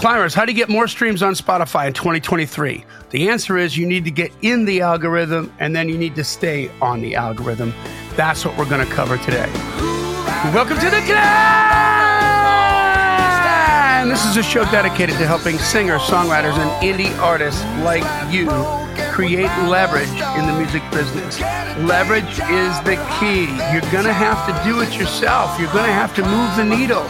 Climbers, how do you get more streams on Spotify in 2023? The answer is you need to get in the algorithm and then you need to stay on the algorithm. That's what we're going to cover today. Welcome to the Climb! This is a show dedicated to helping singers, songwriters, and indie artists like you create leverage in the music business. Leverage is the key. You're going to have to do it yourself. You're going to have to move the needle.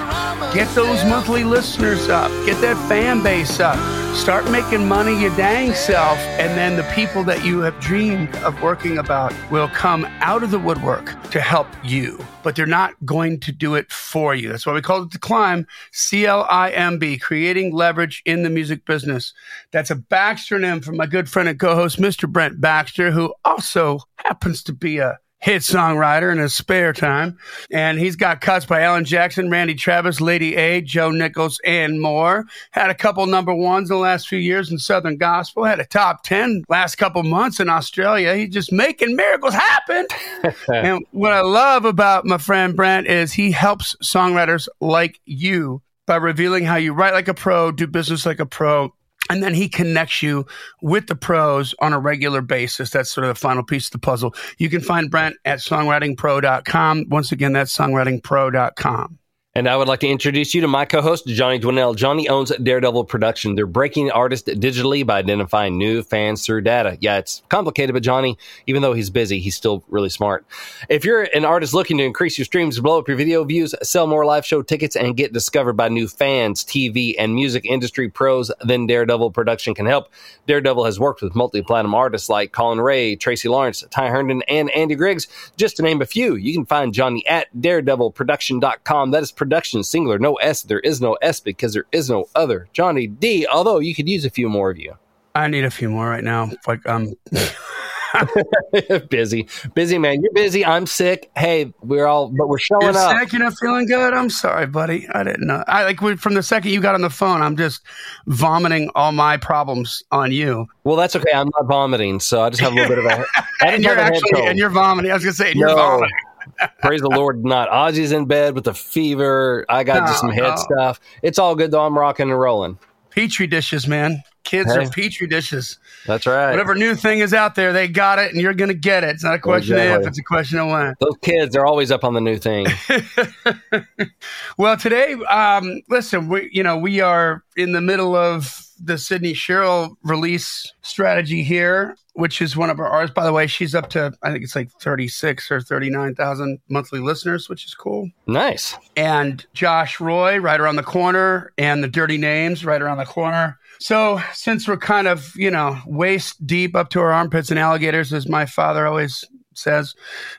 Get those monthly listeners up. Get that fan base up. Start making money your dang self. And then the people that you have dreamed of working about will come out of the woodwork to help you. But they're not going to do it for you. That's why we call it the climb. C L I M B, creating leverage in the music business. That's a backstream from my good friend and co host, Mr. Brent Baxter, who also happens to be a hit songwriter in his spare time. And he's got cuts by Alan Jackson, Randy Travis, Lady A, Joe Nichols, and more. Had a couple number ones in the last few years in Southern Gospel. Had a top 10 last couple months in Australia. He's just making miracles happen. and what I love about my friend Brent is he helps songwriters like you by revealing how you write like a pro, do business like a pro, and then he connects you with the pros on a regular basis. That's sort of the final piece of the puzzle. You can find Brent at songwritingpro.com. Once again, that's songwritingpro.com. And I would like to introduce you to my co-host, Johnny Dwinell. Johnny owns Daredevil Production. They're breaking artists digitally by identifying new fans through data. Yeah, it's complicated, but Johnny, even though he's busy, he's still really smart. If you're an artist looking to increase your streams, blow up your video views, sell more live show tickets, and get discovered by new fans, TV, and music industry pros, then Daredevil Production can help. Daredevil has worked with multi-platinum artists like Collin Raye, Tracy Lawrence, Ty Herndon, and Andy Griggs, just to name a few. You can find Johnny at daredevilproduction.com. That is production singular, no S. There is no S because there is no other. Johnny D, although you could use a few more of you. I need a few more right now. Like um busy. Busy man. You're busy. I'm sick. Hey, we're all but we're showing You're up. sick, you're not feeling good. I'm sorry, buddy. I didn't know. I like from the second you got on the phone, I'm just vomiting all my problems on you. Well, that's okay. I'm not vomiting, so I just have a little bit of a I and you're have a head actually and you're vomiting. I was gonna say and you're vomiting. Praise the Lord, not. Ozzy's in bed with a fever. I got just some head no. stuff. It's all good though. I'm rocking and rolling. Petri dishes, man. Kids Hey. are petri dishes. That's right. Whatever new thing is out there, they got it, and you're gonna get it. It's not a question of Exactly. if; it's a question of when. Those kids are always up on the new thing. Well, today, um, listen, we you know we are in the middle of the Sydney Sherrill release strategy here, which is one of our artists. By the way, she's up to I think it's like thirty six or thirty nine thousand monthly listeners, which is cool. nice. And Josh Roy right around the corner, and the Dirty Names right around the corner. So since we're kind of you know waist deep up to our armpits in alligators, as my father always says,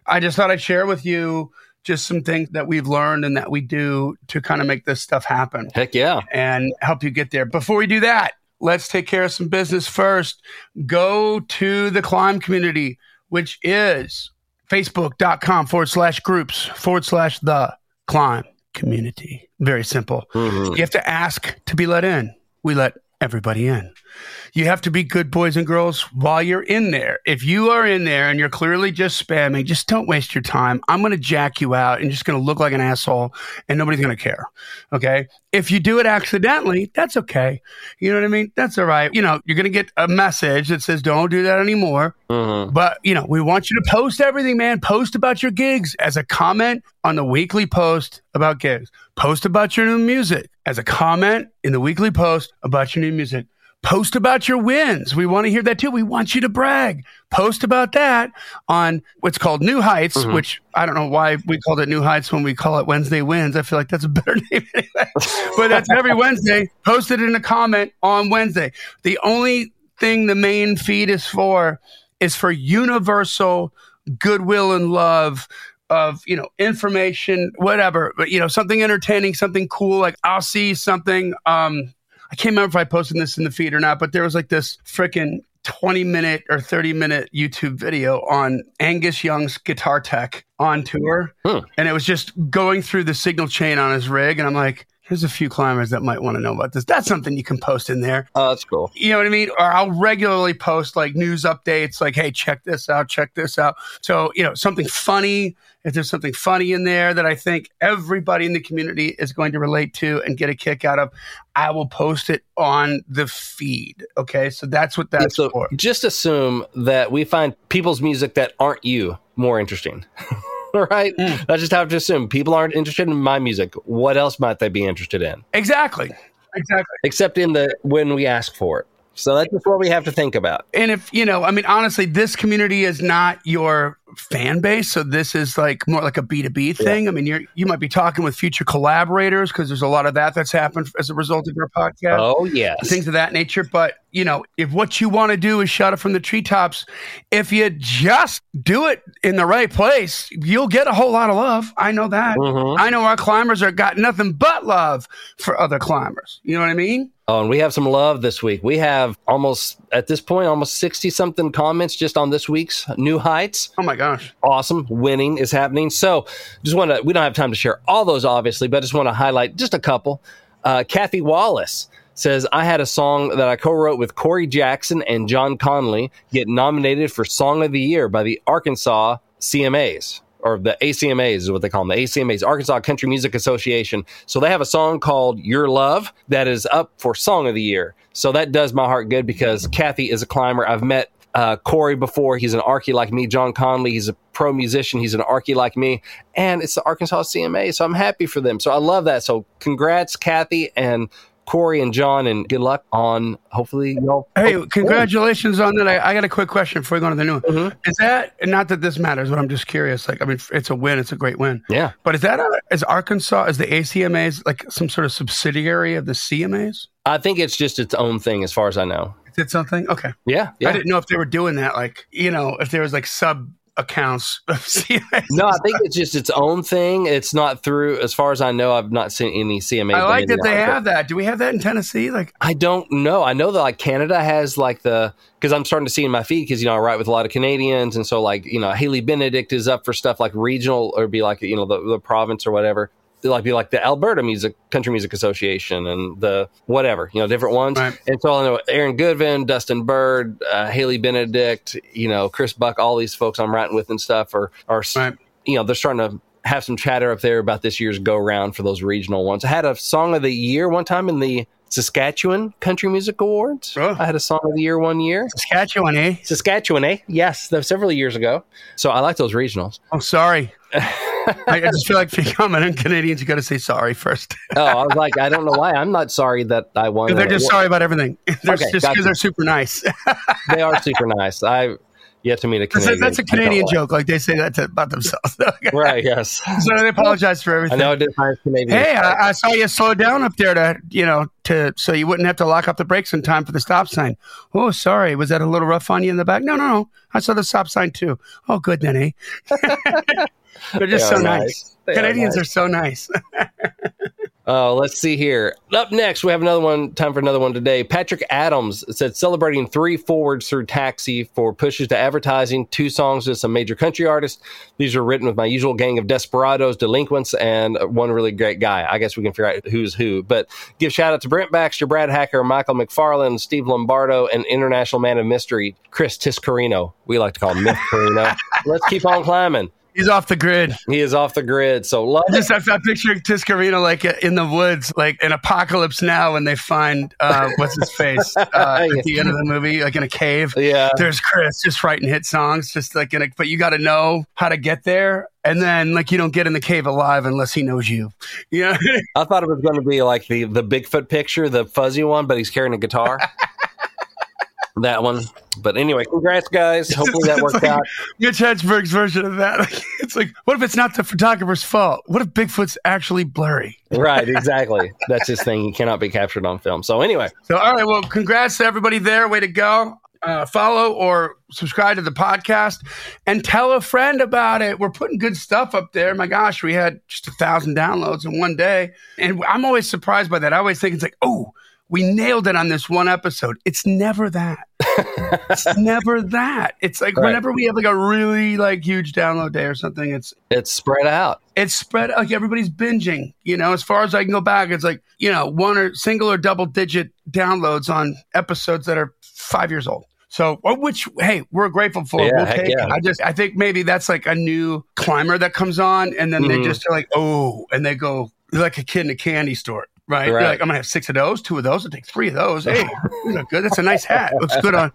I just thought I'd share with you just some things that we've learned and that we do to kind of make this stuff happen Heck yeah. and help you get there. Before we do that, let's take care of some business first. Go to the climb community, which is facebook.com forward slash groups forward slash the climb community. Very simple. Mhm. You have to ask to be let in. We let everybody in. You have to be good boys and girls while you're in there. If you are in there and you're clearly just spamming, just don't waste your time. I'm going to jack you out and just going to look like an asshole and nobody's going to care. Okay. If you do it accidentally, that's okay. You know what I mean? That's all right. You know, you're going to get a message that says, don't do that anymore. Mm-hmm. But, you know, we want you to post everything, man. Post about your gigs as a comment on the weekly post about gigs. Post about your new music as a comment in the weekly post about your new music. Post about your wins. We want to hear that too. We want you to brag. Post about that on what's called New Heights, Mhm. which I don't know why we called it New Heights when we call it Wednesday Wins. I feel like that's a better name anyway. but that's every Wednesday. Post it in a comment on Wednesday. The only thing the main feed is for is for universal goodwill and love of you know information whatever but you know something entertaining something cool like i'll see something um i can't remember if i posted this in the feed or not but there was like this freaking 20 minute or 30 minute youtube video on angus young's guitar tech on tour Hmm. and it was just going through the signal chain on his rig and i'm like here's a few climbers that might want to know about this that's something you can post in there Oh, that's cool. you know what I mean? Or I'll regularly post like news updates, like, hey, check this out, check this out. So, you know, something funny, if there's something funny in there that I think everybody in the community is going to relate to and get a kick out of, I will post it on the feed. Okay. So that's what that's so for. just assume that we find people's music that aren't you more interesting. right? Mm. I just have to assume people aren't interested in my music. What else might they be interested in? Exactly. Exactly. Except in the when we ask for it. So that's just what we have to think about. And if, you know, I mean, honestly, this community is not your fan base. So this is like more like a B2B thing. I mean, you're, you might be talking with future collaborators because there's a lot of that that's happened as a result of your podcast. Oh yes. things of that nature. But you know, if what you want to do is shout it from the treetops, if you just do it in the right place, you'll get a whole lot of love. I know that. Mhm. I know our climbers are got nothing but love for other climbers. You know what I mean? Oh, and we have some love this week. We have almost at this point almost sixty something comments just on this week's New Heights. Oh my gosh. awesome winning is happening so just want to we don't have time to share all those obviously but i just want to highlight just a couple uh, kathy wallace says i had a song that i co-wrote with corey jackson and john conley get nominated for song of the year by the arkansas cmas or the ACMAs is what they call them, the ACMAs, Arkansas Country Music Association. So they have a song called Your Love that is up for Song of the Year. So that does my heart good because Kathy is a climber. I've met uh, Corey before. He's an Arkie like me. John Conley, he's a pro musician. He's an Arkie like me. And it's the Arkansas CMA. So I'm happy for them. So I love that. So congrats, Kathy and Corey and John, and good luck on hopefully y'all. Hey, congratulations on that. I, I got a quick question before we go on to the new one. Mhm. Is that not that this matters, but I'm just curious. Like, I mean, it's a win. It's a great win. Yeah. But is that a, is Arkansas is the ACMAs like some sort of subsidiary of the CMAs? I think it's just its own thing as far as I know. It something? Okay. Yeah. I didn't know if they were doing that. Like, you know, if there was like sub accounts. No, I think it's just its own thing. It's not through, as far as I know, I've not seen any CMA. I like that they have that. Do we have that in Tennessee? Like, I don't know. I know that like Canada has like the because I'm starting to see in my feed because you know I write with a lot of Canadians and so like you know Haley Benedict is up for stuff like regional or be like you know the, the province or whatever. Like be like the Alberta Music Country Music Association and the whatever you know different ones. Right. And so I know Aaron Goodvin, Dustin Bird, uh, Haley Benedict, you know Chris Buck, all these folks I'm writing with and stuff are are Right. you know they're starting to have some chatter up there about this year's go round for those regional ones. I had a song of the year one time in the Saskatchewan Country Music Awards. Oh. I had a song of the year one year. Saskatchewan, eh? Saskatchewan, eh? Yes, that was several years ago. So I like those regionals. I'm oh, sorry. I, I just feel like if you're coming Canadians, you got to say sorry first. Oh, I was like, I don't know why. I'm not sorry that I won. they're just sorry about everything. They're Okay, just gotcha. because they're super nice. They are super nice. I yet to meet a That's a, Canadian. that's a I don't Canadian joke. Like they say that to, about themselves. Right, yes. So they apologize for I everything. know I did find Canadian. Hey, I, I saw you slow down up there to, you know, to so you wouldn't have to lock up the brakes in time for the stop sign. Oh, sorry, was that a little rough on you in the back? No, no, no. I saw the stop sign too. Oh, good then, eh? They're just They so nice. nice. They are Canadians nice. are so nice. Oh, let's see here. Up next, we have another one. Time for another one today. Patrick Adams said celebrating three forwards through Taxi for pushes to advertising, two songs with some major country artists. These are written with my usual gang of desperados, delinquents, and one really great guy. I guess we can figure out who's who. But give shout out to Brent Baxter, Brad Hacker, Michael McFarland, Steve Lombardo, and international man of mystery Chris Tiscarino. We like to call him Myth Carino. let's keep on climbing. He's off the grid. He is off the grid. So love I just I, I picture Tiscarino like in the woods, like in Apocalypse Now, when they find uh, what's his face uh, at the end of the movie, like in a cave. Yeah, there's Chris just writing hit songs, just like in a. But you got to know how to get there, and then like you don't get in the cave alive unless he knows you. Yeah, I thought it was going to be like the the Bigfoot picture, the fuzzy one, but he's carrying a guitar. that one. But anyway, congrats, guys. Hopefully that worked like out. Mitch Hedberg's version of that. it's like, what if it's not the photographer's fault? What if Bigfoot's actually blurry? right, exactly. That's his thing. He cannot be captured on film. So anyway. So all right, well, congrats to everybody there. Way to go. Uh, follow or subscribe to the podcast and tell a friend about it. We're putting good stuff up there. My gosh, we had just a thousand downloads in one day. And I'm always surprised by that. I always think it's like, oh, we nailed it on this one episode. It's never that. it's never that. It's like right. whenever we have like a really like huge download day or something, it's it's spread out. It's spread out like everybody's binging. You know, as far as I can go back, it's like you know one or single or double digit downloads on episodes that are five years old. So, which hey, we're grateful for. Yeah, we'll yeah. I just, I think maybe that's like a new climber that comes on, and then mm-hmm. they just are like, oh, and they go like a kid in a candy store. Right. right. like, I'm gonna have six of those, two of those, I'll take three of those. Hey, look good. That's a nice hat. Looks good on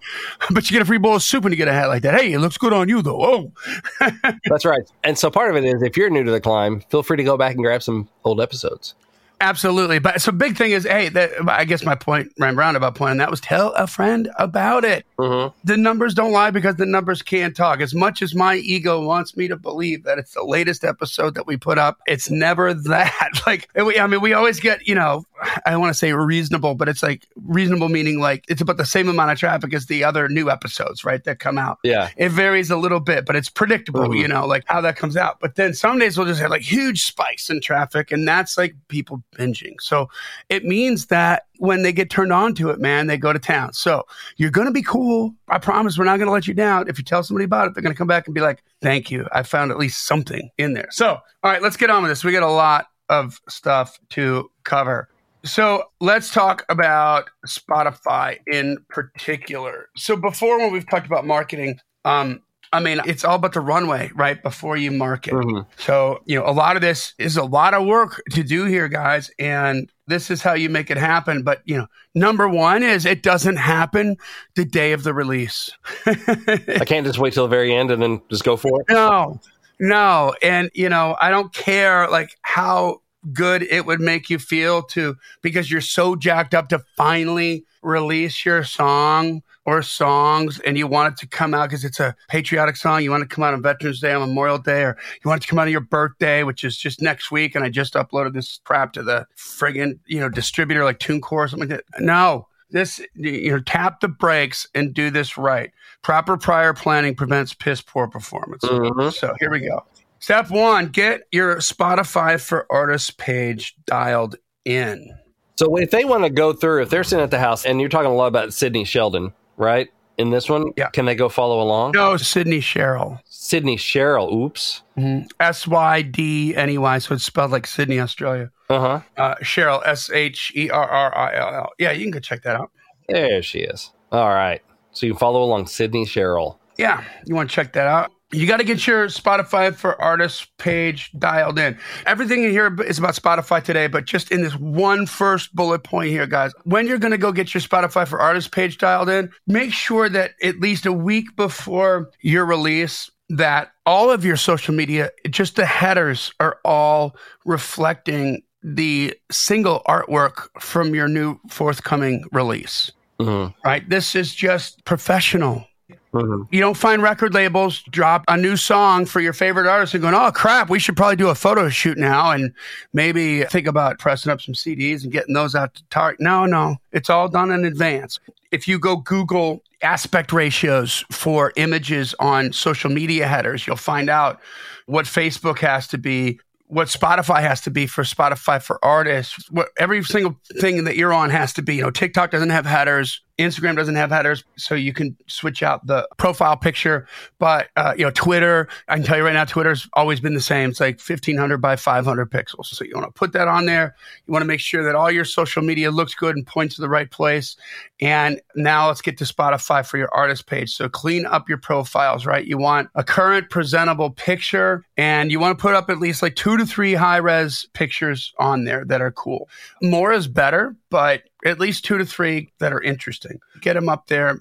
but you get a free bowl of soup when you get a hat like that. Hey, it looks good on you though. Oh. That's right. And so part of it is if you're new to the climb, feel free to go back and grab some old episodes. Absolutely. But so big thing is, hey, that, I guess my point, my roundabout about on that was tell a friend about it. Mm-hmm. The numbers don't lie because the numbers can't talk. As much as my ego wants me to believe that it's the latest episode that we put up, it's never that. like, I mean, we always get, you know, I don't want to say reasonable, but it's like reasonable meaning like it's about the same amount of traffic as the other new episodes, right? That come out. Yeah. It varies a little bit, but it's predictable, mm-hmm. you know, like how that comes out. But then some days we'll just have like huge spikes in traffic, and that's like people binging. So it means that when they get turned on to it, man, they go to town. So you're going to be cool. I promise we're not going to let you down. If you tell somebody about it, they're going to come back and be like, thank you. I found at least something in there. So, all right, let's get on with this. We got a lot of stuff to cover. So let's talk about Spotify in particular. So before, when we've talked about marketing, um, I mean, it's all about the runway, right? Before you market. Mm-hmm. So, you know, a lot of this is a lot of work to do here, guys. And this is how you make it happen. But, you know, number one is it doesn't happen the day of the release. I can't just wait till the very end and then just go for it. No, no. And, you know, I don't care like how good it would make you feel to because you're so jacked up to finally release your song or songs and you want it to come out because it's a patriotic song, you want it to come out on Veterans Day, on Memorial Day, or you want it to come out on your birthday, which is just next week. And I just uploaded this crap to the friggin', you know, distributor like TuneCore or something like that. No, this, you know, tap the brakes and do this right. Proper prior planning prevents piss poor performance. Mm-hmm. So here we go. Step one, get your Spotify for Artists page dialed in. So if they want to go through, if they're sitting at the house and you're talking a lot about Sydney Sheldon, right? In this one, yeah. can they go follow along? No, Sydney Sherrill. Sydney Sherrill. Oops. Mm-hmm. S Y D N E Y. So it's spelled like Sydney, Australia. Uh-huh. Uh Sherrill. S H E R R I L L. Yeah, you can go check that out. There she is. All right. So you can follow along Sydney Sherrill. Yeah, you want to check that out you got to get your Spotify for Artists page dialed in. Everything in here is about Spotify today, but just in this one first bullet point here, guys, when you're going to go get your Spotify for Artists page dialed in, make sure that at least a week before your release, that all of your social media, just the headers are all reflecting the single artwork from your new forthcoming release. Mm-hmm. Right? This is just professional Mm-hmm. You don't find record labels drop a new song for your favorite artist and going, oh crap, we should probably do a photo shoot now and maybe think about pressing up some CDs and getting those out to Target. No, no, it's all done in advance. If you go Google aspect ratios for images on social media headers, you'll find out what Facebook has to be what Spotify has to be for Spotify for artists. What every single thing that you're on has to be. You know, TikTok doesn't have headers. Instagram doesn't have headers, so you can switch out the profile picture. But uh, you know, Twitter, I can tell you right now, Twitter's always been the same. It's like 1500 by 500 pixels. So you want to put that on there. You want to make sure that all your social media looks good and points to the right place. And now let's get to Spotify for your artist page. So clean up your profiles, right? You want a current presentable picture and you want to put up at least like two to three high res pictures on there that are cool. More is better, but at least two to three that are interesting. Get them up there,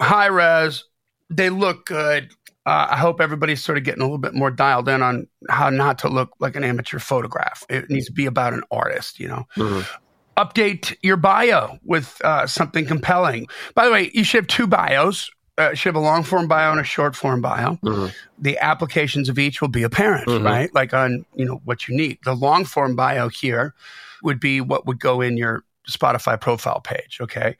high res. They look good. Uh, I hope everybody's sort of getting a little bit more dialed in on how not to look like an amateur photograph. It needs to be about an artist, you know. Mm-hmm. Update your bio with uh, something compelling. By the way, you should have two bios. Uh, should have a long form bio and a short form bio. Mm-hmm. The applications of each will be apparent, mm-hmm. right? Like on you know what you need. The long form bio here would be what would go in your Spotify profile page. Okay.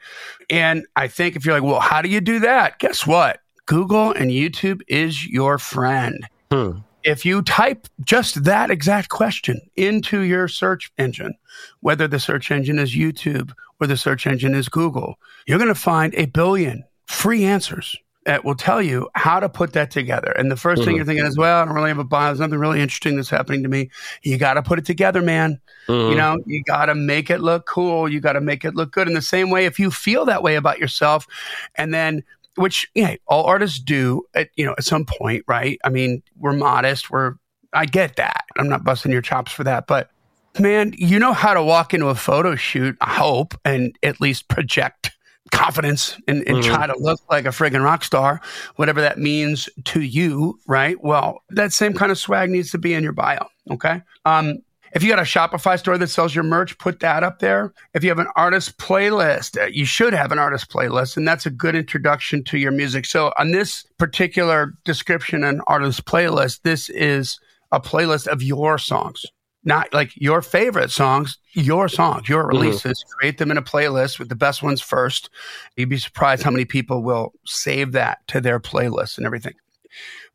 And I think if you're like, well, how do you do that? Guess what? Google and YouTube is your friend. Hmm. If you type just that exact question into your search engine, whether the search engine is YouTube or the search engine is Google, you're going to find a billion free answers that will tell you how to put that together. And the 1st mm-hmm. thing you're thinking is, well, I don't really have a bio. There's nothing really interesting that's happening to me. You got to put it together, man. Mm-hmm. You know, you got to make it look cool. You got to make it look good. In the same way, if you feel that way about yourself, and then which all artists do at you know at some point, right? I mean, we're modest. We're I get that. I'm not busting your chops for that, but man, you know how to walk into a photo shoot. I hope and at least project confidence and, and mm-hmm. try to look like a friggin' rock star, whatever that means to you, right? Well, that same kind of swag needs to be in your bio. Okay. Um, if you got a Shopify store that sells your merch, put that up there. If you have an artist playlist, uh, you should have an artist playlist, and that's a good introduction to your music. So, on this particular description and artist playlist, this is a playlist of your songs not like your favorite songs, your songs, your mm-hmm. releases, mm-hmm. create them in a playlist with the best ones first. You'd be surprised how many people will save that to their playlist and everything.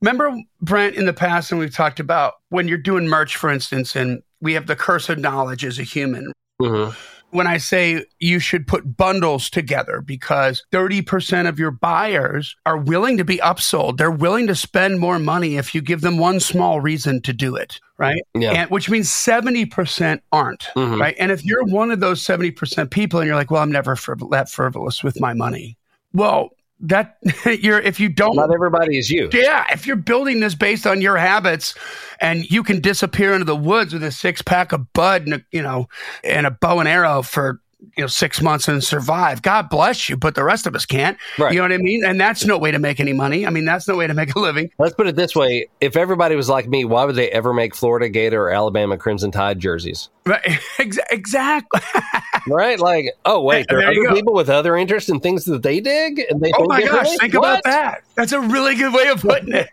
Remember, Brent, in the past, and we've talked about when you're doing merch, for instance, and we have the curse of knowledge as a human. Mm-hmm when I say you should put bundles together because 30% of your buyers are willing to be upsold. They're willing to spend more money if you give them one small reason to do it, right? Yeah. And, which means 70% aren't, mm-hmm. right? And if you're one of those 70% people and you're like, well, I'm never that frivolous with my money. Well, that you're if you don't not everybody is you yeah if you're building this based on your habits and you can disappear into the woods with a six pack of bud and a, you know and a bow and arrow for you know six months and survive. God bless you, but the rest of us can't. Right. You know what I mean? And that's no way to make any money. I mean, that's no way to make a living. Let's put it this way: if everybody was like me, why would they ever make Florida Gator or Alabama Crimson Tide jerseys? Right. Exactly. right. Like, oh wait, there, there are other people with other interests and things that they dig, and they. Oh my gosh! Think what? about that. That's a really good way of putting it.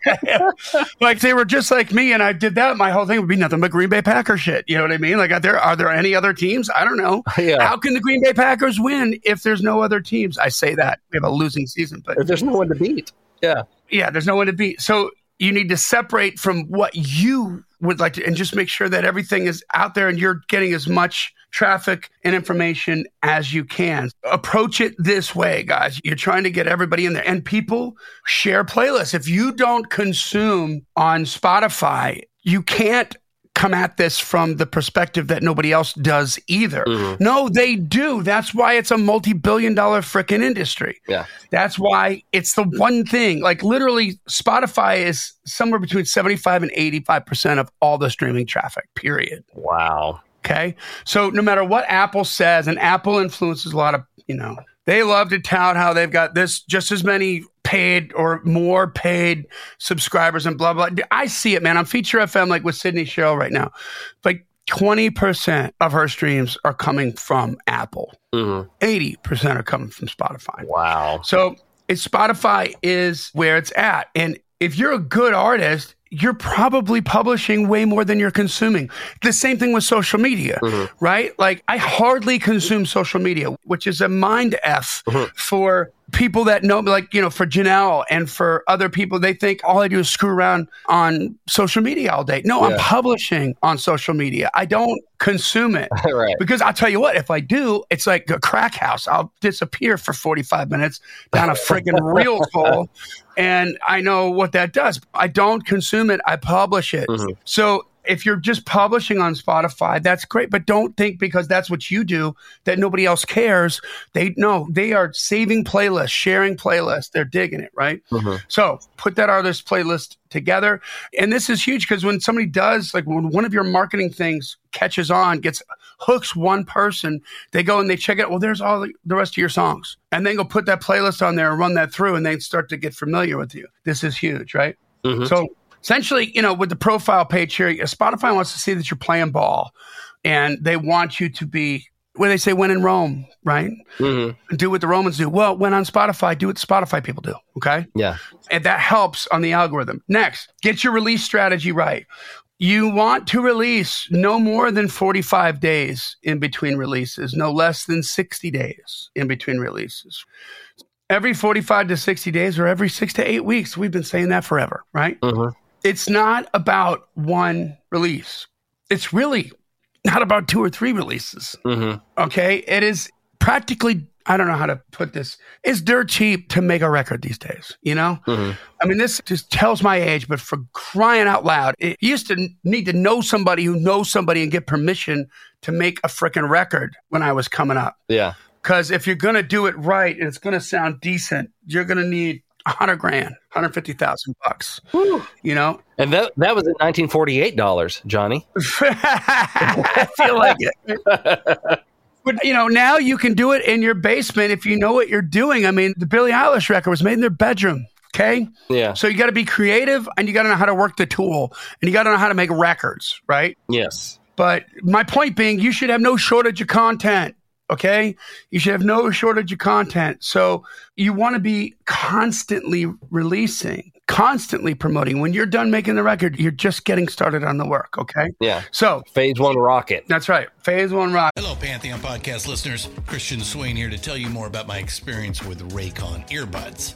like they were just like me, and I did that. My whole thing would be nothing but Green Bay Packer shit. You know what I mean? Like, are there are there any other teams? I don't know. Yeah. How can the Green Bay Packers win if there's no other teams? I say that we have a losing season, but if there's no one to beat, yeah, yeah, there's no one to beat. So you need to separate from what you would like to, and just make sure that everything is out there and you're getting as much traffic and information as you can. Approach it this way, guys. You're trying to get everybody in there, and people share playlists. If you don't consume on Spotify, you can't come at this from the perspective that nobody else does either. Mm-hmm. No, they do. That's why it's a multi billion dollar freaking industry. Yeah. That's why it's the one thing. Like literally, Spotify is somewhere between 75 and 85% of all the streaming traffic, period. Wow. Okay. So no matter what Apple says, and Apple influences a lot of, you know, they love to tout how they've got this just as many paid or more paid subscribers and blah blah. I see it, man. I'm Feature FM like with Sydney Sherrill right now. Like 20% of her streams are coming from Apple. Mm-hmm. 80% are coming from Spotify. Wow. So it's Spotify is where it's at. And if you're a good artist, you're probably publishing way more than you're consuming. The same thing with social media, mm-hmm. right? Like I hardly consume social media, which is a mind F mm-hmm. for people that know, like, you know, for Janelle and for other people, they think all I do is screw around on social media all day. No, I'm publishing on social media. I don't consume it. right. Because I'll tell you what, if I do, it's like a crack house. I'll disappear for 45 minutes down a freaking real hole. And I know what that does. I don't consume it, I publish it. Mhm. So if you're just publishing on Spotify, that's great. But don't think because that's what you do that nobody else cares. They no, they are saving playlists, sharing playlists. They're digging it, right? Mhm. So put that artist playlist together. And this is huge because when somebody does, like when one of your marketing things catches on, gets hooks one person, they go and they check it. Well, there's all the, the rest of your songs. And then go put that playlist on there and run that through and they start to get familiar with you. This is huge, right? Mhm. So essentially, you know, with the profile page here, Spotify wants to see that you're playing ball and they want you to be where they say when in Rome, right? Mhm. Do what the Romans do. Well, when on Spotify, do what the Spotify people do. Okay Yeah. and that helps on the algorithm. Next, get your release strategy right. You want to release no more than 45 days in between releases, no less than 60 days in between releases. Every 45 to 60 days or every six to eight weeks. We've been saying that forever, right? Mhm. It's not about one release. It's really not about two or three releases. Mhm. Okay. It is practically, I don't know how to put this, it's dirt cheap to make a record these days, you know? Mhm. I mean, this just tells my age, but for crying out loud, it used to need to know somebody who knows somebody and get permission to make a freaking record when I was coming up. Yeah. Because if you're going to do it right and it's going to sound decent, you're going to need a hundred grand, 150,000 bucks, you know? And that that was at 1948 dollars, Johnny. I feel like it. But you know, now you can do it in your basement if you know what you're doing. I mean, the Billie Eilish record was made in their bedroom. Okay. Yeah. So you got to be creative and you got to know how to work the tool and you got to know how to make records, right? Yes. But my point being, you should have no shortage of content. Okay. You should have no shortage of content. So you want to be constantly releasing, constantly promoting. When you're done making the record, you're just getting started on the work. Okay. Yeah. So Phase one rocket. that's right. Phase one rocket. Hello, Pantheon podcast listeners. Christian Swain here to tell you more about my experience with Raycon earbuds.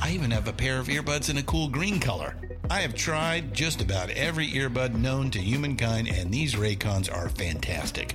I even have a pair of earbuds in a cool green color. I have tried just about every earbud known to humankind, and these Raycons are fantastic.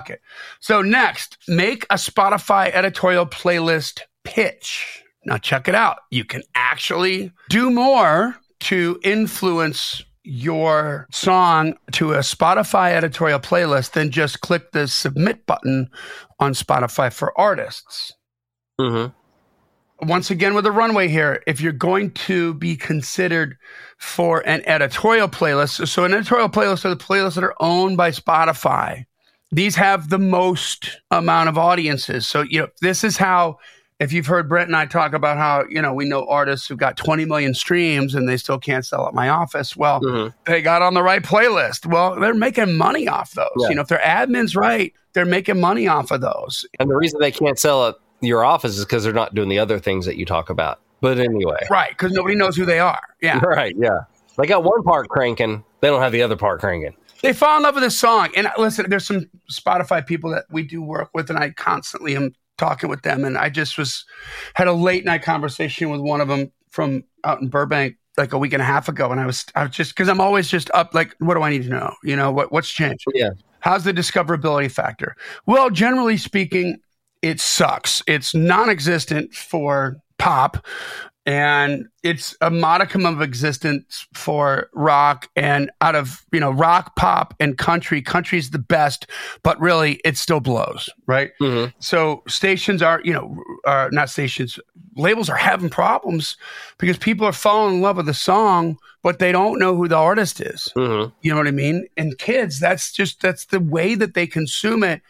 Okay. So next, make a Spotify editorial playlist pitch. Now check it out. You can actually do more to influence your song to a Spotify editorial playlist than just click the submit button on Spotify for artists. Mm-hmm. Once again, with a runway here, if you're going to be considered for an editorial playlist, so an editorial playlist are the playlists that are owned by Spotify. These have the most amount of audiences. So, you know, this is how, if you've heard Brent and I talk about how, you know, we know artists who've got 20 million streams and they still can't sell at my office. Well, Mhm. they got on the right playlist. Well, they're making money off those. Yeah. You know, if their admin's right, they're making money off of those. And the reason they can't sell at your office is because they're not doing the other things that you talk about. But anyway, Right. Because nobody knows who they are. Yeah. right? Yeah, they got one part cranking, They don't have the other part cranking. They fall in love with the song. And listen, there's some Spotify people that we do work with, and I constantly am talking with them. And I just was had a late night conversation with one of them from out in Burbank like a week and a half ago, and I was I was just because I'm always just up like, what do I need to know? You know, what what's changed? Yeah. How's the discoverability factor? Well, generally speaking, it sucks. It's non-existent for pop and it's a modicum of existence for rock and out of you know rock pop and country. Country's the best but really it still blows right? Mhm. so stations are you know are not stations. Labels are having problems because people are falling in love with the song but they don't know who the artist is. Hmm you know what I mean? And kids, that's just that's the way that they consume it,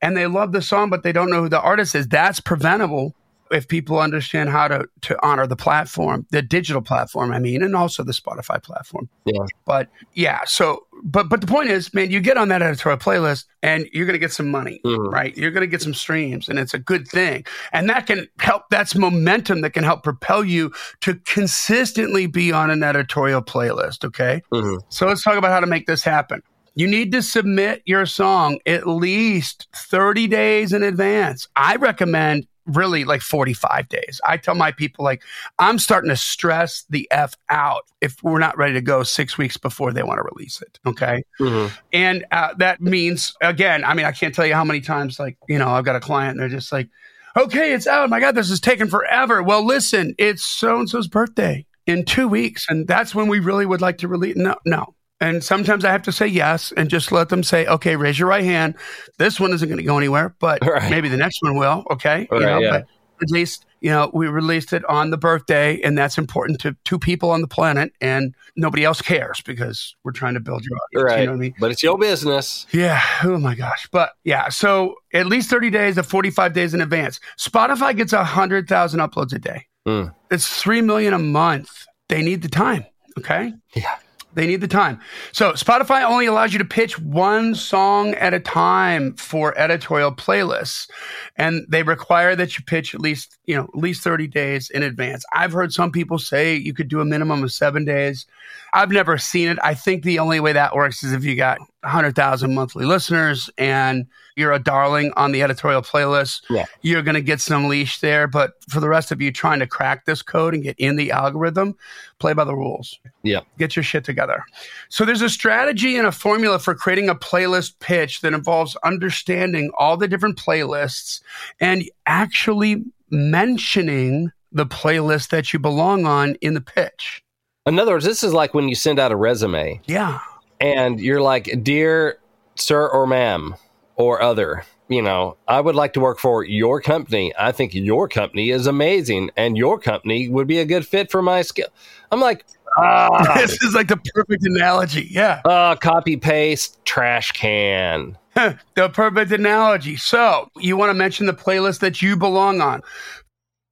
and they love the song, but they don't know who the artist is. That's preventable if people understand how to to honor the platform, the digital platform. I mean, and also the Spotify platform. Yeah. But yeah, so but but the point is, man, you get on that editorial playlist, and you're going to get some money, Mhm. right? You're going to get some streams, and it's a good thing, and that can help. That's momentum that can help propel you to consistently be on an editorial playlist. Okay. hmm So let's talk about how to make this happen. You need to submit your song at least 30 days in advance. I recommend really like 45 days. I tell my people, like, I'm starting to stress the F out if we're not ready to go six weeks before they want to release it. Okay. hmm And uh, that means, again, I mean, I can't tell you how many times, like, you know, I've got a client and they're just like, okay, it's out. My God, this is taking forever. Well, listen, it's so and so's birthday in two weeks. And that's when we really would like to release. No, no. And sometimes I have to say yes and just let them say, okay, raise your right hand. This one isn't going to go anywhere, but Right. maybe the next one will. Okay. you know, yeah. but at least, you know, we released it on the birthday and that's important to two people on the planet and nobody else cares because we're trying to build your audience. Right. You know what I mean? But it's your business. Yeah. Oh my gosh. But yeah. So at least 30 days to 45 days in advance. Spotify gets 100,000 uploads a day. Mm. It's 3 million a month. They need the time. Okay. Yeah. They need the time. So Spotify only allows you to pitch one song at a time for editorial playlists. And they require that you pitch at least, you know, at least 30 days in advance. I've heard some people say you could do a minimum of seven days. I've never seen it. I think the only way that works is if you got 100,000 monthly listeners and you're a darling on the editorial playlist. Yeah. You're going to get some leash there. But for the rest of you trying to crack this code and get in the algorithm, play by the rules Yeah. get your shit together. So there's a strategy and a formula for creating a playlist pitch that involves understanding all the different playlists and actually mentioning the playlist that you belong on in the pitch. In other words, this is like when you send out a resume Yeah. and you're like, Dear sir or ma'am or other, you know, I would like to work for your company. I think your company is amazing and your company would be a good fit for my skill. I'm like, ah, this is like the perfect analogy. Yeah. uh, copy paste, trash can. the perfect analogy. So you want to mention the playlist that you belong on.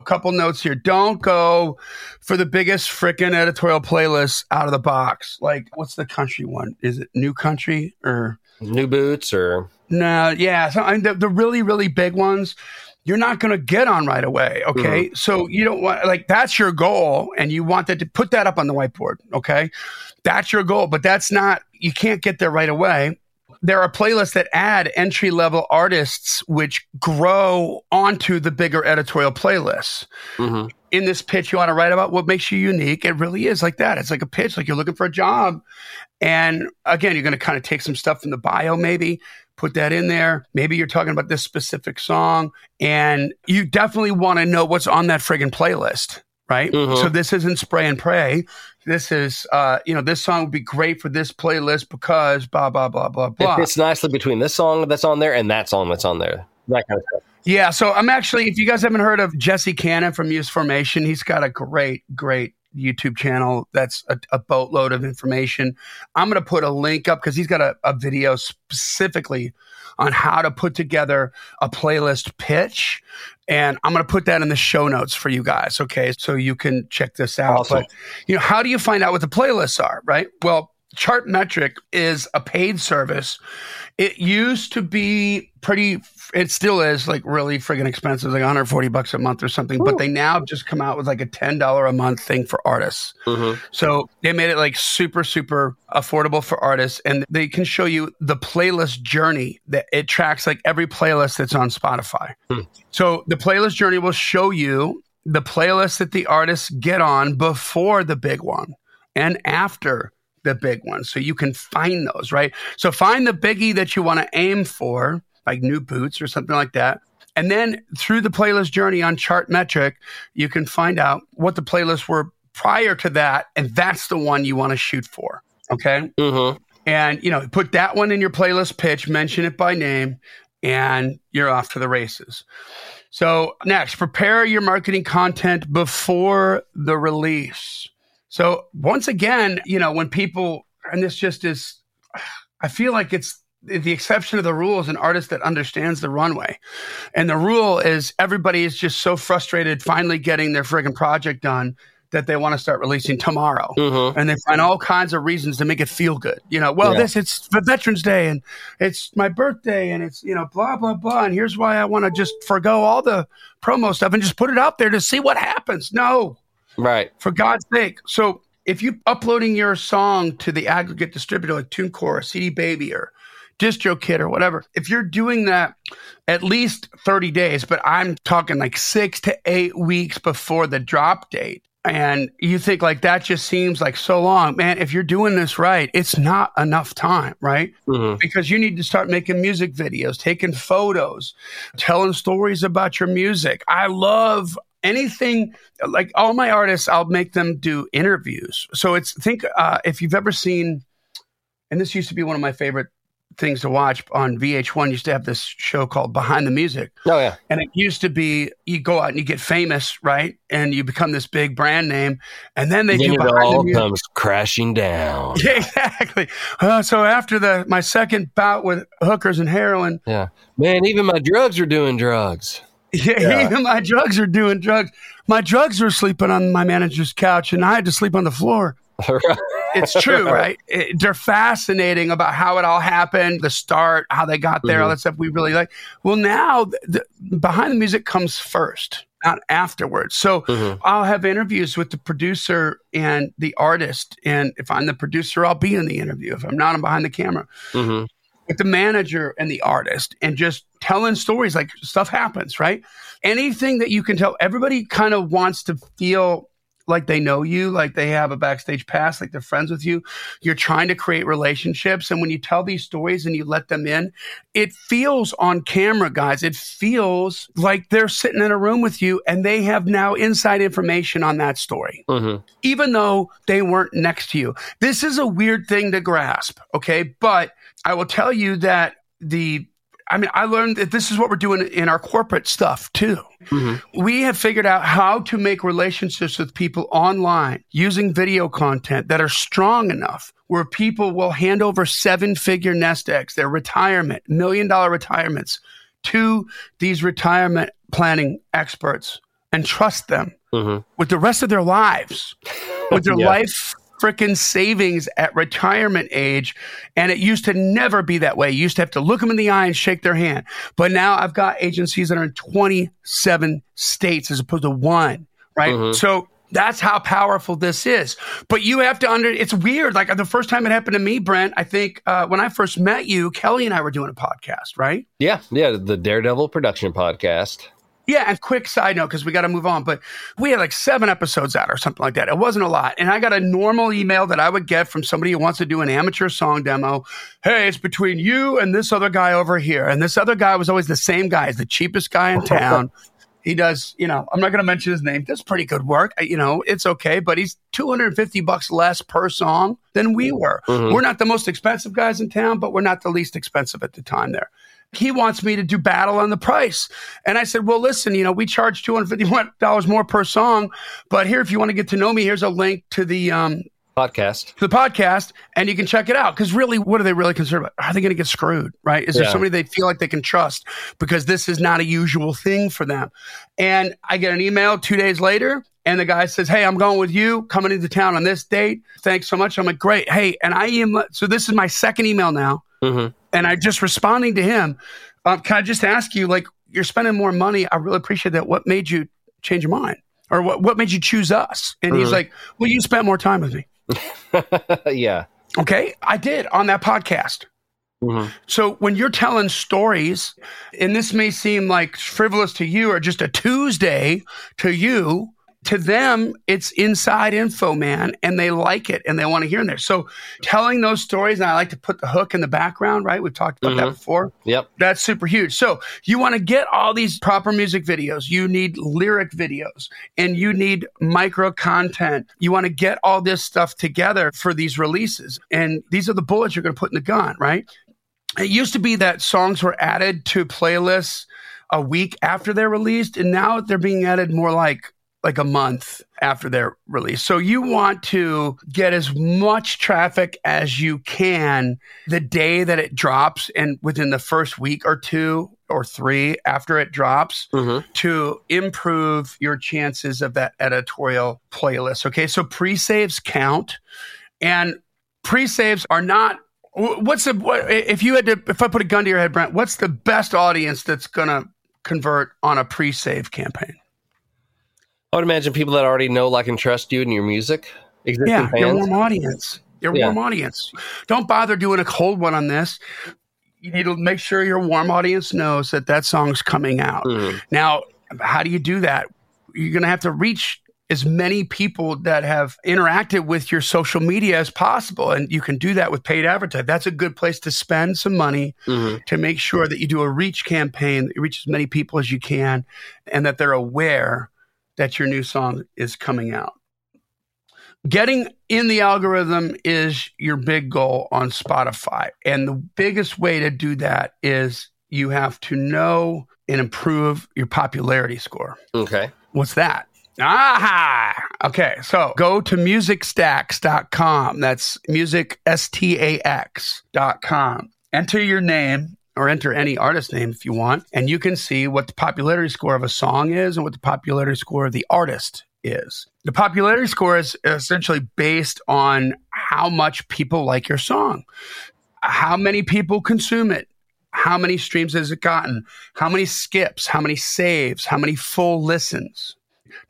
A couple notes here. Don't go for the biggest freaking editorial playlist out of the box. Like, what's the country one? Is it New Country or New boots or no? Yeah, so, I mean, the, the really really big ones. You're not going to get on right away. Okay, so you don't want like that's your goal, and you want that to put that up on the whiteboard. Okay, that's your goal, but that's not. You can't get there right away there are playlists that add entry level artists which grow onto the bigger editorial playlists. Mhm. In this pitch, you want to write about what makes you unique. It really is like that. It's like a pitch, like you're looking for a job. And again, you're going to kind of take some stuff from the bio, maybe put that in there. Maybe you're talking about this specific song, and you definitely want to know what's on that friggin' playlist, right? Mhm. So this isn't spray and pray. This is, uh, you know, this song would be great for this playlist because blah blah blah blah It blah. fits nicely between this song that's on there and that song that's on there. That kind of stuff. Yeah, so I'm actually, if you guys haven't heard of Jesse Cannon from Musformation, he's got a great, great YouTube channel that's a, a boatload of information. I'm going to put a link up because he's got a, a video specifically on how to put together a playlist pitch. And I'm going to put that in the show notes for you guys. Okay. So you can check this out. Awesome. But, you know, how do you find out what the playlists are? Right. Well, Chartmetric is a paid service. It used to be pretty, it still is like really friggin' expensive, like 140 bucks a month or something. Ooh. But they now just come out with like a $10 a month thing for artists. Mm-hmm. So they made it like super, super affordable for artists. And they can show you the playlist journey that it tracks like every playlist that's on Spotify. Mm. So the playlist journey will show you the playlist that the artists get on before the big one and after the big ones. So you can find those, right? So find the biggie that you want to aim for, like new boots or something like that. And then through the playlist journey on Chartmetric, you can find out what the playlists were prior to that. And that's the one you want to shoot for. Okay. Mm-hmm. And, you know, put that one in your playlist pitch, mention it by name, and you're off to the races. So, next, prepare your marketing content before the release. So once again, you know, when people, and this just is, I feel like it's the exception of the rule is an artist that understands the runway. And the rule is everybody is just so frustrated finally getting their friggin' project done that they want to start releasing tomorrow. Mm-hmm. And they find all kinds of reasons to make it feel good. You know, well, yeah. this, it's Veterans Day and it's my birthday and it's, you know, blah, blah, blah. And here's why I want to just forego all the promo stuff and just put it out there to see what happens. No, Right. For God's sake. So if you uploading your song to the aggregate distributor like TuneCore or CD Baby or DistroKid or whatever, if you're doing that at least 30 days, but I'm talking like six to eight weeks before the drop date, and you think like that just seems like so long man if you're doing this right it's not enough time right mm-hmm. because you need to start making music videos taking photos telling stories about your music i love anything like all my artists, I'll make them do interviews. So it's think uh, if you've ever seen, and this used to be one of my favorite things to watch on VH1 used to have this show called Behind the Music. Oh yeah. And it used to be you go out and you get famous, right? And you become this big brand name, and then they and do it all the comes crashing down. Yeah, exactly. Uh, so after the my second bout with hookers and heroin, yeah, man, even my drugs are doing drugs. Yeah, yeah. even my drugs are doing drugs. My drugs are sleeping on my manager's couch, and I had to sleep on the floor. it's true, right? It, they're fascinating about how it all happened, the start, how they got there, mm-hmm. all that stuff we really like. Well, now the, the, behind the music comes first, not afterwards. So mm-hmm. I'll have interviews with the producer and the artist, and if I'm the producer, I'll be in the interview. If I'm not, I'm behind the camera. Mm-hmm with the manager and the artist and just telling stories like stuff happens, right? Anything that you can tell, everybody kind of wants to feel like they know you, like they have a backstage pass, like they're friends with you. You're trying to create relationships. And when you tell these stories and you let them in, it feels on camera, guys. It feels like they're sitting in a room with you and they have now inside information on that story, mm-hmm. even though they weren't next to you. This is a weird thing to grasp. Okay. But I will tell you that the I mean, I learned that this is what we're doing in our corporate stuff too. Mm-hmm. We have figured out how to make relationships with people online using video content that are strong enough where people will hand over seven figure nest eggs, their retirement, million dollar retirements to these retirement planning experts and trust them mm-hmm. with the rest of their lives, with their yeah. life freaking savings at retirement age. And it used to never be that way. You used to have to look them in the eye and shake their hand. But now I've got agencies that are in 27 states as opposed to one, right? Mm-hmm. So that's how powerful this is. But you have to under, it's weird. Like the first time it happened to me, Brent, I think uh, when I first met you, Kelly and I were doing a podcast, right? Yeah. Yeah. The Daredevil production podcast. Yeah, and quick side note because we got to move on, but we had like seven episodes out or something like that. It wasn't a lot, and I got a normal email that I would get from somebody who wants to do an amateur song demo. Hey, it's between you and this other guy over here, and this other guy was always the same guy, he's the cheapest guy in town. he does, you know, I'm not going to mention his name. Does pretty good work. You know, it's okay, but he's 250 bucks less per song than we were. Mm-hmm. We're not the most expensive guys in town, but we're not the least expensive at the time there he wants me to do battle on the price. And I said, well, listen, you know, we charge $251 more per song, but here, if you want to get to know me, here's a link to the, um, podcast. the podcast and you can check it out. Because really, what are they really concerned about? Are they going to get screwed? Right? Is there somebody they feel like they can trust? Because this is not a usual thing for them. And I get an email two days later. And the guy says, Hey, I'm going with you, coming into town on this date. Thanks so much. I'm like, Great. Hey, and I am, so this is my second email now. Hmm And I just responding to him, um, can I just ask you, like, you're spending more money. I really appreciate that. What made you change your mind? Or what, what made you choose us? And he's Mhm. like, Well, you spent more time with me. yeah. Okay, I did on that podcast. hmm So when you're telling stories, and this may seem like frivolous to you or just a Tuesday to you, to them, it's inside info, man, and they like it and they want to hear in there. So telling those stories, and I like to put the hook in the background, right? We've talked about that Mhm. before. Yep. That's super huge. So you want to get all these proper music videos. You need lyric videos and you need micro content. You want to get all this stuff together for these releases. And these are the bullets you're going to put in the gun, right? It used to be that songs were added to playlists a week after they're released, and now they're being added more like like a month after their release. So you want to get as much traffic as you can the day that it drops and within the first week or two or three after it drops hmm to improve your chances of that editorial playlist. Okay, so pre-saves count, and pre-saves are not. What's the what, if you had to if I put a gun to your head, Brent? What's the best audience that's gonna convert on a pre-save campaign? I would imagine people that already know, like, and trust you and your music. Existing Yeah, your warm audience. Your Yeah. warm audience. Don't bother doing a cold one on this. You need to make sure your warm audience knows that that song's coming out. Mhm. Now, how do you do that? You're going to have to reach as many people that have interacted with your social media as possible. And you can do that with paid advertising. That's a good place to spend some money Mhm. to make sure that you do a reach campaign that you reach as many people as you can and that they're aware that your new song is coming out. Getting in the algorithm is your big goal on Spotify. And the biggest way to do that is you have to know and improve your popularity score. Okay. What's that? Aha! Okay, so go to musicstax.com. That's music, S T A X.com. Enter your name or enter any artist name if you want, and you can see what the popularity score of a song is and what the popularity score of the artist is. The popularity score is essentially based on how much people like your song, how many people consume it, how many streams has it gotten, how many skips, how many saves, how many full listens.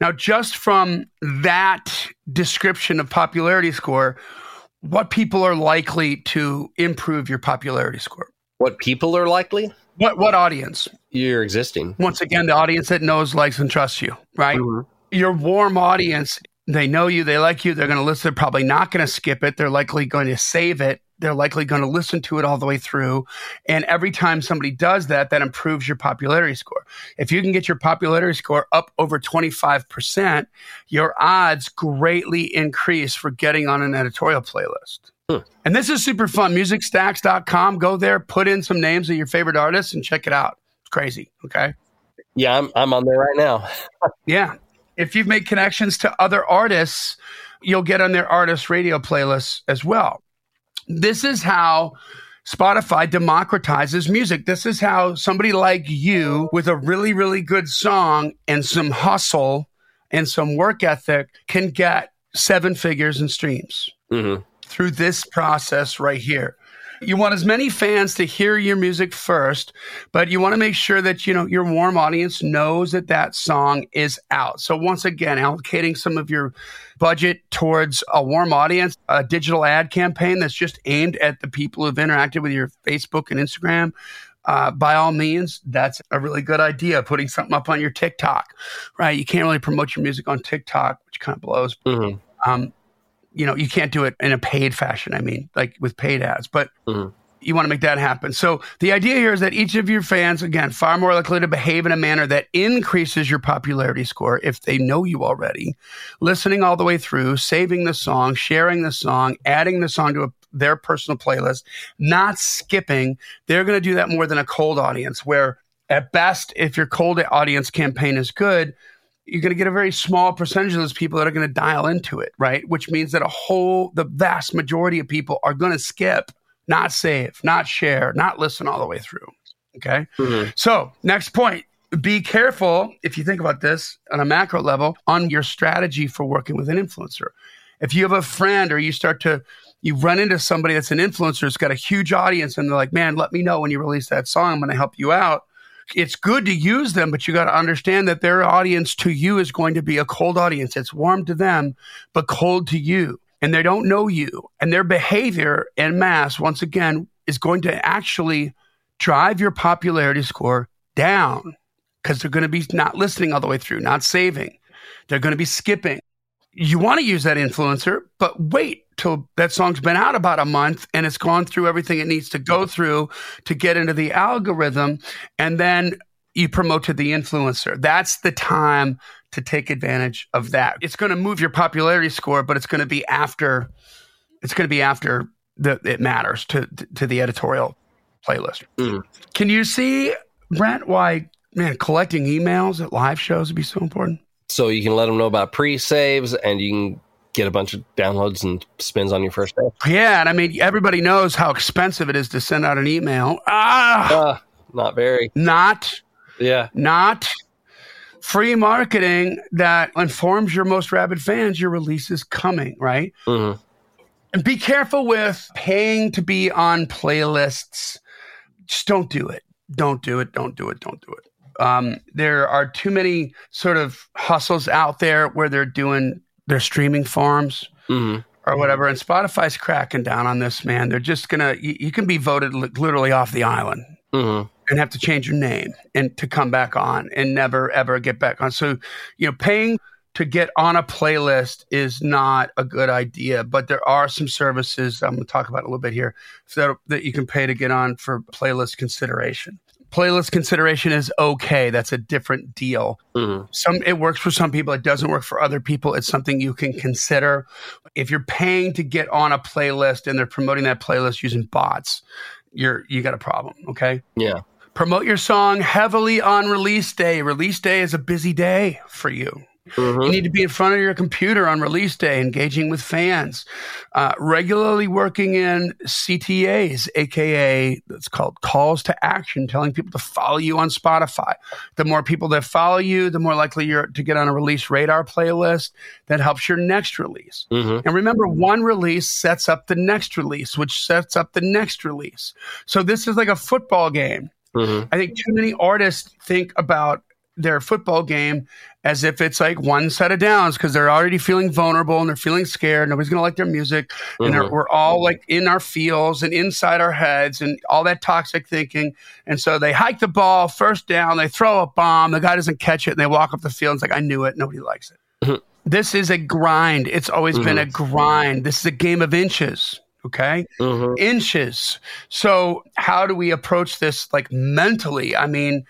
Now, just from that description of popularity score, what people are likely to improve your popularity score? What people are likely? What what audience? You're existing. Once again, the audience that knows, likes, and trusts you, right? Mhm. Your warm audience, they know you, they like you, they're going to listen. They're probably not going to skip it. They're likely going to save it. They're likely going to listen to it all the way through. And every time somebody does that, that improves your popularity score. If you can get your popularity score up over 25%, your odds greatly increase for getting on an editorial playlist. Hmm. And this is super fun. MusicStax.com. Go there, put in some names of your favorite artists, and check it out. It's crazy. Okay. Yeah, I'm, I'm on there right now. Yeah. If you've made connections to other artists, you'll get on their artist radio playlists as well. This is how Spotify democratizes music. This is how somebody like you with a really, really good song and some hustle and some work ethic can get seven figures in streams hmm through this process right here. You want as many fans to hear your music first, but you want to make sure that you know your warm audience knows that that song is out. So once again, allocating some of your budget towards a warm audience, a digital ad campaign that's just aimed at the people who've interacted with your Facebook and Instagram. Uh, by all means, that's a really good idea. Putting something up on your TikTok, right? You can't really promote your music on TikTok, which kind of blows. hmm Um, you know, you can't do it in a paid fashion. I mean, like with paid ads, but Mhm. you want to make that happen. So the idea here is that each of your fans, again, far more likely to behave in a manner that increases your popularity score if they know you already, listening all the way through, saving the song, sharing the song, adding the song to a, their personal playlist, not skipping. They're going to do that more than a cold audience, where at best, if your cold audience campaign is good, you're going to get a very small percentage of those people that are going to dial into it, right? Which means that a whole, the vast majority of people are going to skip, not save, not share, not listen all the way through. Okay. Mm-hmm. So, next point be careful if you think about this on a macro level on your strategy for working with an influencer. If you have a friend or you start to, you run into somebody that's an influencer, it's got a huge audience, and they're like, man, let me know when you release that song. I'm going to help you out it's good to use them, but you got to understand that their audience to you is going to be a cold audience. It's warm to them, but cold to you. And they don't know you. And their behavior en masse, once again, is going to actually drive your popularity score down because they're going to be not listening all the way through, not saving. They're going to be skipping. You want to use that influencer, but wait till that song's been out about a month and it's gone through everything it needs to go through to get into the algorithm. And then you promote to the influencer. That's the time to take advantage of that. It's going to move your popularity score, but it's going to be after it's going to be after the, it matters to, to the editorial playlist. Mm. Can you see, Brent, why, man, collecting emails at live shows would be so important? So you can let them know about pre saves and you can get a bunch of downloads and spins on your first day. Yeah, and I mean everybody knows how expensive it is to send out an email. Ah, uh, not very. Not. Yeah. Not free marketing that informs your most rabid fans your release is coming, right? Mm-hmm. And be careful with paying to be on playlists. Just don't do it. Don't do it. Don't do it. Don't do it. Um, there are too many sort of hustles out there where they're doing their streaming farms mm-hmm. or whatever. And Spotify's cracking down on this, man. They're just gonna you, you can be voted li- literally off the island. Mm-hmm. And have to change your name and to come back on and never ever get back on. So, you know, paying to get on a playlist is not a good idea, but there are some services I'm going to talk about a little bit here that, that you can pay to get on for playlist consideration playlist consideration is okay. That's a different deal. Mm-hmm. Some it works for some people. It doesn't work for other people. It's something you can consider. If you're paying to get on a playlist and they're promoting that playlist using bots, you're you got a problem. Okay. Yeah. Promote your song heavily on release day. Release day is a busy day for you. Mm-hmm. You need to be in front of your computer on release day, engaging with fans, uh, regularly working in CTAs, aka it's called calls to action, telling people to follow you on Spotify. The more people that follow you, the more likely you're to get on a release radar playlist that helps your next release. Mm-hmm. And remember, one release sets up the next release, which sets up the next release. So this is like a football game. Mm-hmm. I think too many artists think about their football game as if it's like one set of downs because they're already feeling vulnerable and they're feeling scared. Nobody's going to like their music. Mm-hmm. And we're all like in our feels and inside our heads and all that toxic thinking. And so they hike the ball, first down, they throw a bomb. The guy doesn't catch it and they walk up the field. And it's like, I knew it. Nobody likes it. Mm-hmm. This is a grind. It's always mm-hmm. been a grind. This is a game of inches. Okay. Mm-hmm. Inches. So, how do we approach this like mentally? I mean,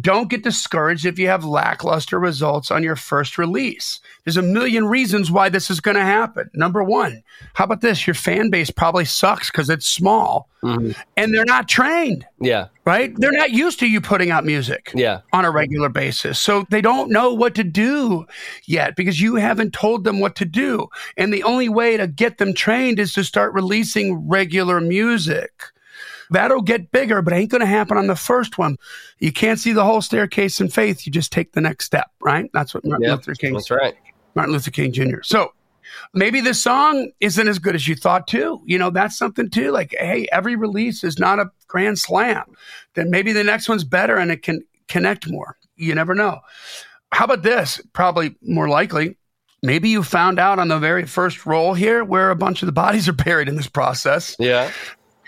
don't get discouraged if you have lackluster results on your first release. There's a million reasons why this is going to happen. Number one, how about this? Your fan base probably sucks because it's small mm-hmm. and they're not trained. Yeah. Right? They're not used to you putting out music yeah. on a regular basis. So they don't know what to do yet because you haven't told them what to do. And the only way to get them trained is to start releasing regular music. That'll get bigger, but it ain't going to happen on the first one. You can't see the whole staircase in faith. You just take the next step, right? That's what Martin yep, Luther King. That's right. Martin Luther King Jr. So maybe this song isn't as good as you thought too. You know, that's something too. Like, hey, every release is not a grand slam. Then maybe the next one's better and it can connect more. You never know. How about this? Probably more likely, maybe you found out on the very first roll here where a bunch of the bodies are buried in this process. Yeah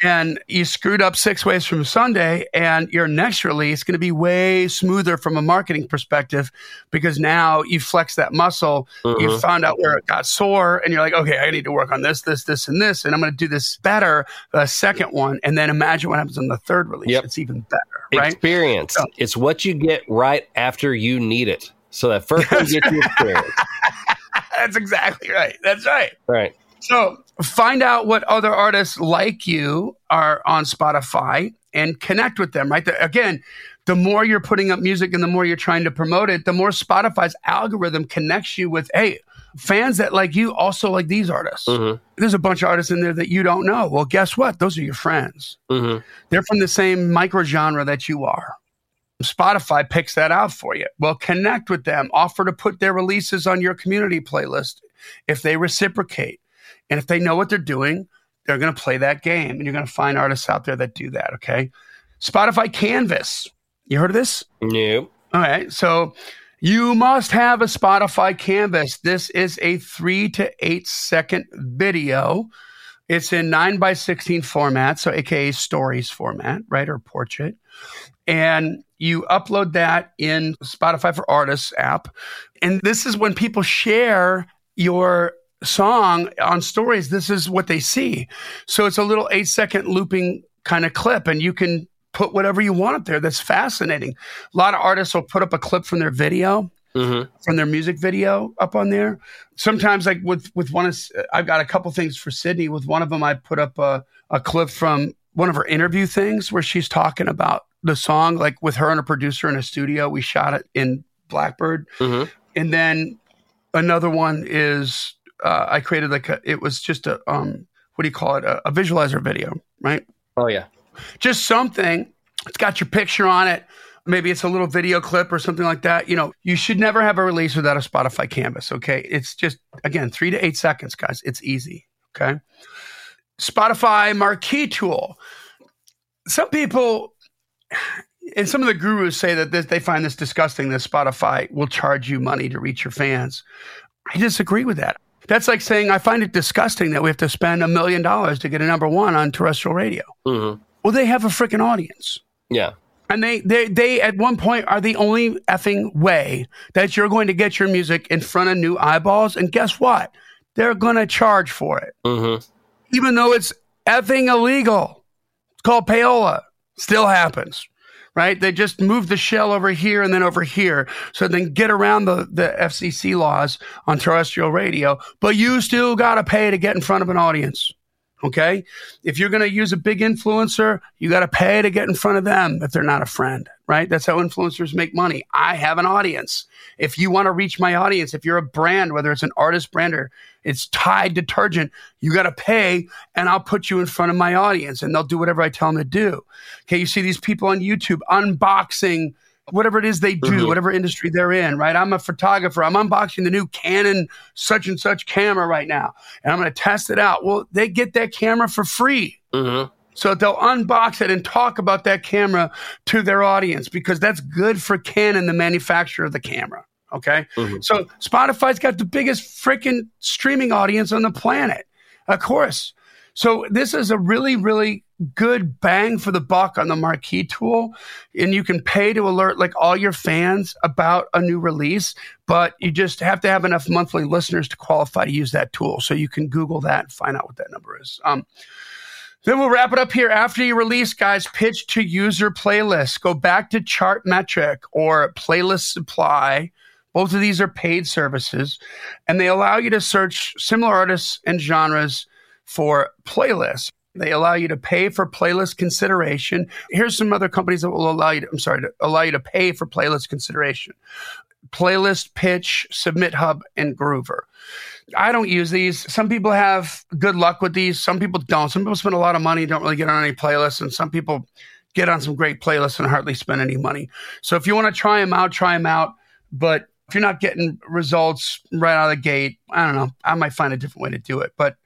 and you screwed up six ways from Sunday, and your next release is going to be way smoother from a marketing perspective because now you flex that muscle. Mm-hmm. You found out where it got sore, and you're like, okay, I need to work on this, this, this, and this, and I'm going to do this better the second one, and then imagine what happens on the third release. Yep. It's even better, right? Experience. So, it's what you get right after you need it. So that first one gets you experience. That's exactly right. That's right. Right. So find out what other artists like you are on Spotify and connect with them, right? Again, the more you're putting up music and the more you're trying to promote it, the more Spotify's algorithm connects you with, hey, fans that like you also like these artists. Mm-hmm. There's a bunch of artists in there that you don't know. Well, guess what? Those are your friends. Mm-hmm. They're from the same micro genre that you are. Spotify picks that out for you. Well, connect with them, offer to put their releases on your community playlist if they reciprocate. And if they know what they're doing, they're going to play that game. And you're going to find artists out there that do that. Okay. Spotify Canvas. You heard of this? Nope. All right. So you must have a Spotify Canvas. This is a three to eight second video. It's in nine by 16 format, so AKA stories format, right? Or portrait. And you upload that in Spotify for Artists app. And this is when people share your song on stories. This is what they see. So it's a little eight second looping kind of clip, and you can put whatever you want up there. That's fascinating. A lot of artists will put up a clip from their video, Mm-hmm. from their music video up on there. Sometimes, like with with one of, I've got a couple things for Sydney. With one of them, I put up a, a clip from one of her interview things where she's talking about the song, like with her and a producer in a studio. We shot it in Blackbird, Mm-hmm. and then another one is uh, I created like a, it was just a um what do you call it a, a visualizer video, right? Oh yeah. just something. It's got your picture on it. Maybe it's a little video clip or something like that. You know, you should never have a release without a Spotify canvas. Okay. It's just, again, three to eight seconds, guys. It's easy. Okay. Spotify marquee tool. Some people and some of the gurus say that this, they find this disgusting that Spotify will charge you money to reach your fans. I disagree with that. That's like saying I find it disgusting that we have to spend a million dollars to get a number one on terrestrial radio. Mm-hmm. Well, they have a freaking audience. Yeah. And they, they, they at one point are the only effing way that you're going to get your music in front of new eyeballs. And guess what? They're going to charge for it, Mm-hmm. even though it's effing illegal. It's called payola. Still happens, right? They just move the shell over here and then over here so then get around the, the FCC laws on terrestrial radio. But you still got to pay to get in front of an audience. Okay. If you're going to use a big influencer, you got to pay to get in front of them if they're not a friend, right? That's how influencers make money. I have an audience. If you want to reach my audience, if you're a brand, whether it's an artist brand or it's Tide detergent, you got to pay and I'll put you in front of my audience and they'll do whatever I tell them to do. Okay. You see these people on YouTube unboxing whatever it is they do, Mhm. whatever industry they're in, right? I'm a photographer. I'm unboxing the new Canon such and such camera right now, and I'm going to test it out. Well, they get that camera for free. Mm-hmm. So they'll unbox it and talk about that camera to their audience because that's good for Canon, the manufacturer of the camera. Okay. Mhm. So Spotify's got the biggest freaking streaming audience on the planet, of course. So this is a really, really good bang for the buck on the marquee tool. And you can pay to alert like all your fans about a new release, but you just have to have enough monthly listeners to qualify to use that tool. So you can Google that and find out what that number is. Um, then we'll wrap it up here. After you release, guys, pitch to user playlists. Go back to Chartmetric or Playlist Supply. Both of these are paid services, and they allow you to search similar artists and genres for playlists. They allow you to pay for playlist consideration. Here's some other companies that will allow you to, I'm sorry, to allow you to pay for playlist consideration. Playlist, Pitch, Submit Hub, and Groover. I don't use these. Some people have good luck with these. Some people don't. Some people spend a lot of money, don't really get on any playlists, and some people get on some great playlists and hardly spend any money. So if you want to try them out, try them out. But if you're not getting results right out of the gate, I don't know. I might find a different way to do it. But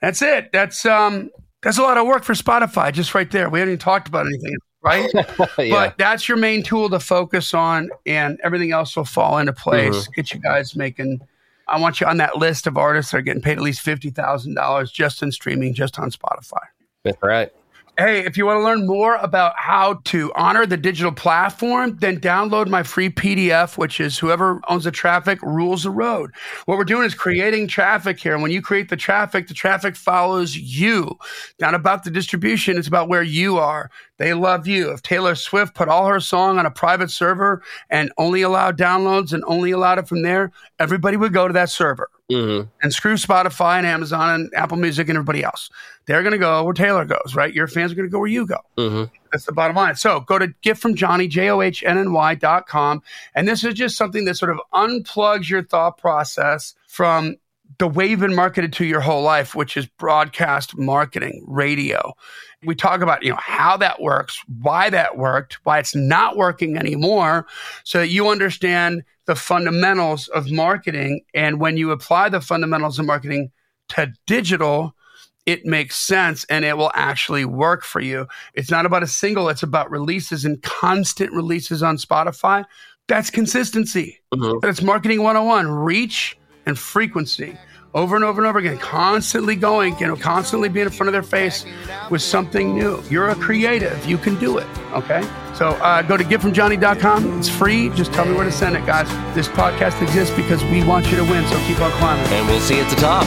that's it. That's um that's a lot of work for Spotify just right there. We haven't even talked about anything, right? yeah. But that's your main tool to focus on, and everything else will fall into place. Get you guys making. I want you on that list of artists that are getting paid at least fifty thousand dollars just in streaming, just on Spotify. That's right. Hey, if you want to learn more about how to honor the digital platform, then download my free PDF, which is whoever owns the traffic rules the road. What we're doing is creating traffic here. And when you create the traffic, the traffic follows you. Not about the distribution, it's about where you are. They love you. If Taylor Swift put all her song on a private server and only allowed downloads and only allowed it from there, everybody would go to that server. Mm-hmm. And screw Spotify and Amazon and Apple Music and everybody else. They're going to go where Taylor goes, right? Your fans are going to go where you go. Mm-hmm. That's the bottom line. So go to gift from Johnny, J O H N N Y dot com. And this is just something that sort of unplugs your thought process from the way you've been marketed to your whole life, which is broadcast marketing, radio. We talk about, you know, how that works, why that worked, why it's not working anymore, so that you understand the fundamentals of marketing. And when you apply the fundamentals of marketing to digital, it makes sense and it will actually work for you. It's not about a single, it's about releases and constant releases on Spotify. That's consistency. Mm-hmm. That's marketing 101 reach and frequency over and over and over again, constantly going, you know, constantly being in front of their face with something new. You're a creative. You can do it. Okay. So uh, go to giftfromjohnny.com. It's free. Just tell me where to send it, guys. This podcast exists because we want you to win. So keep on climbing. And we'll see you at the top.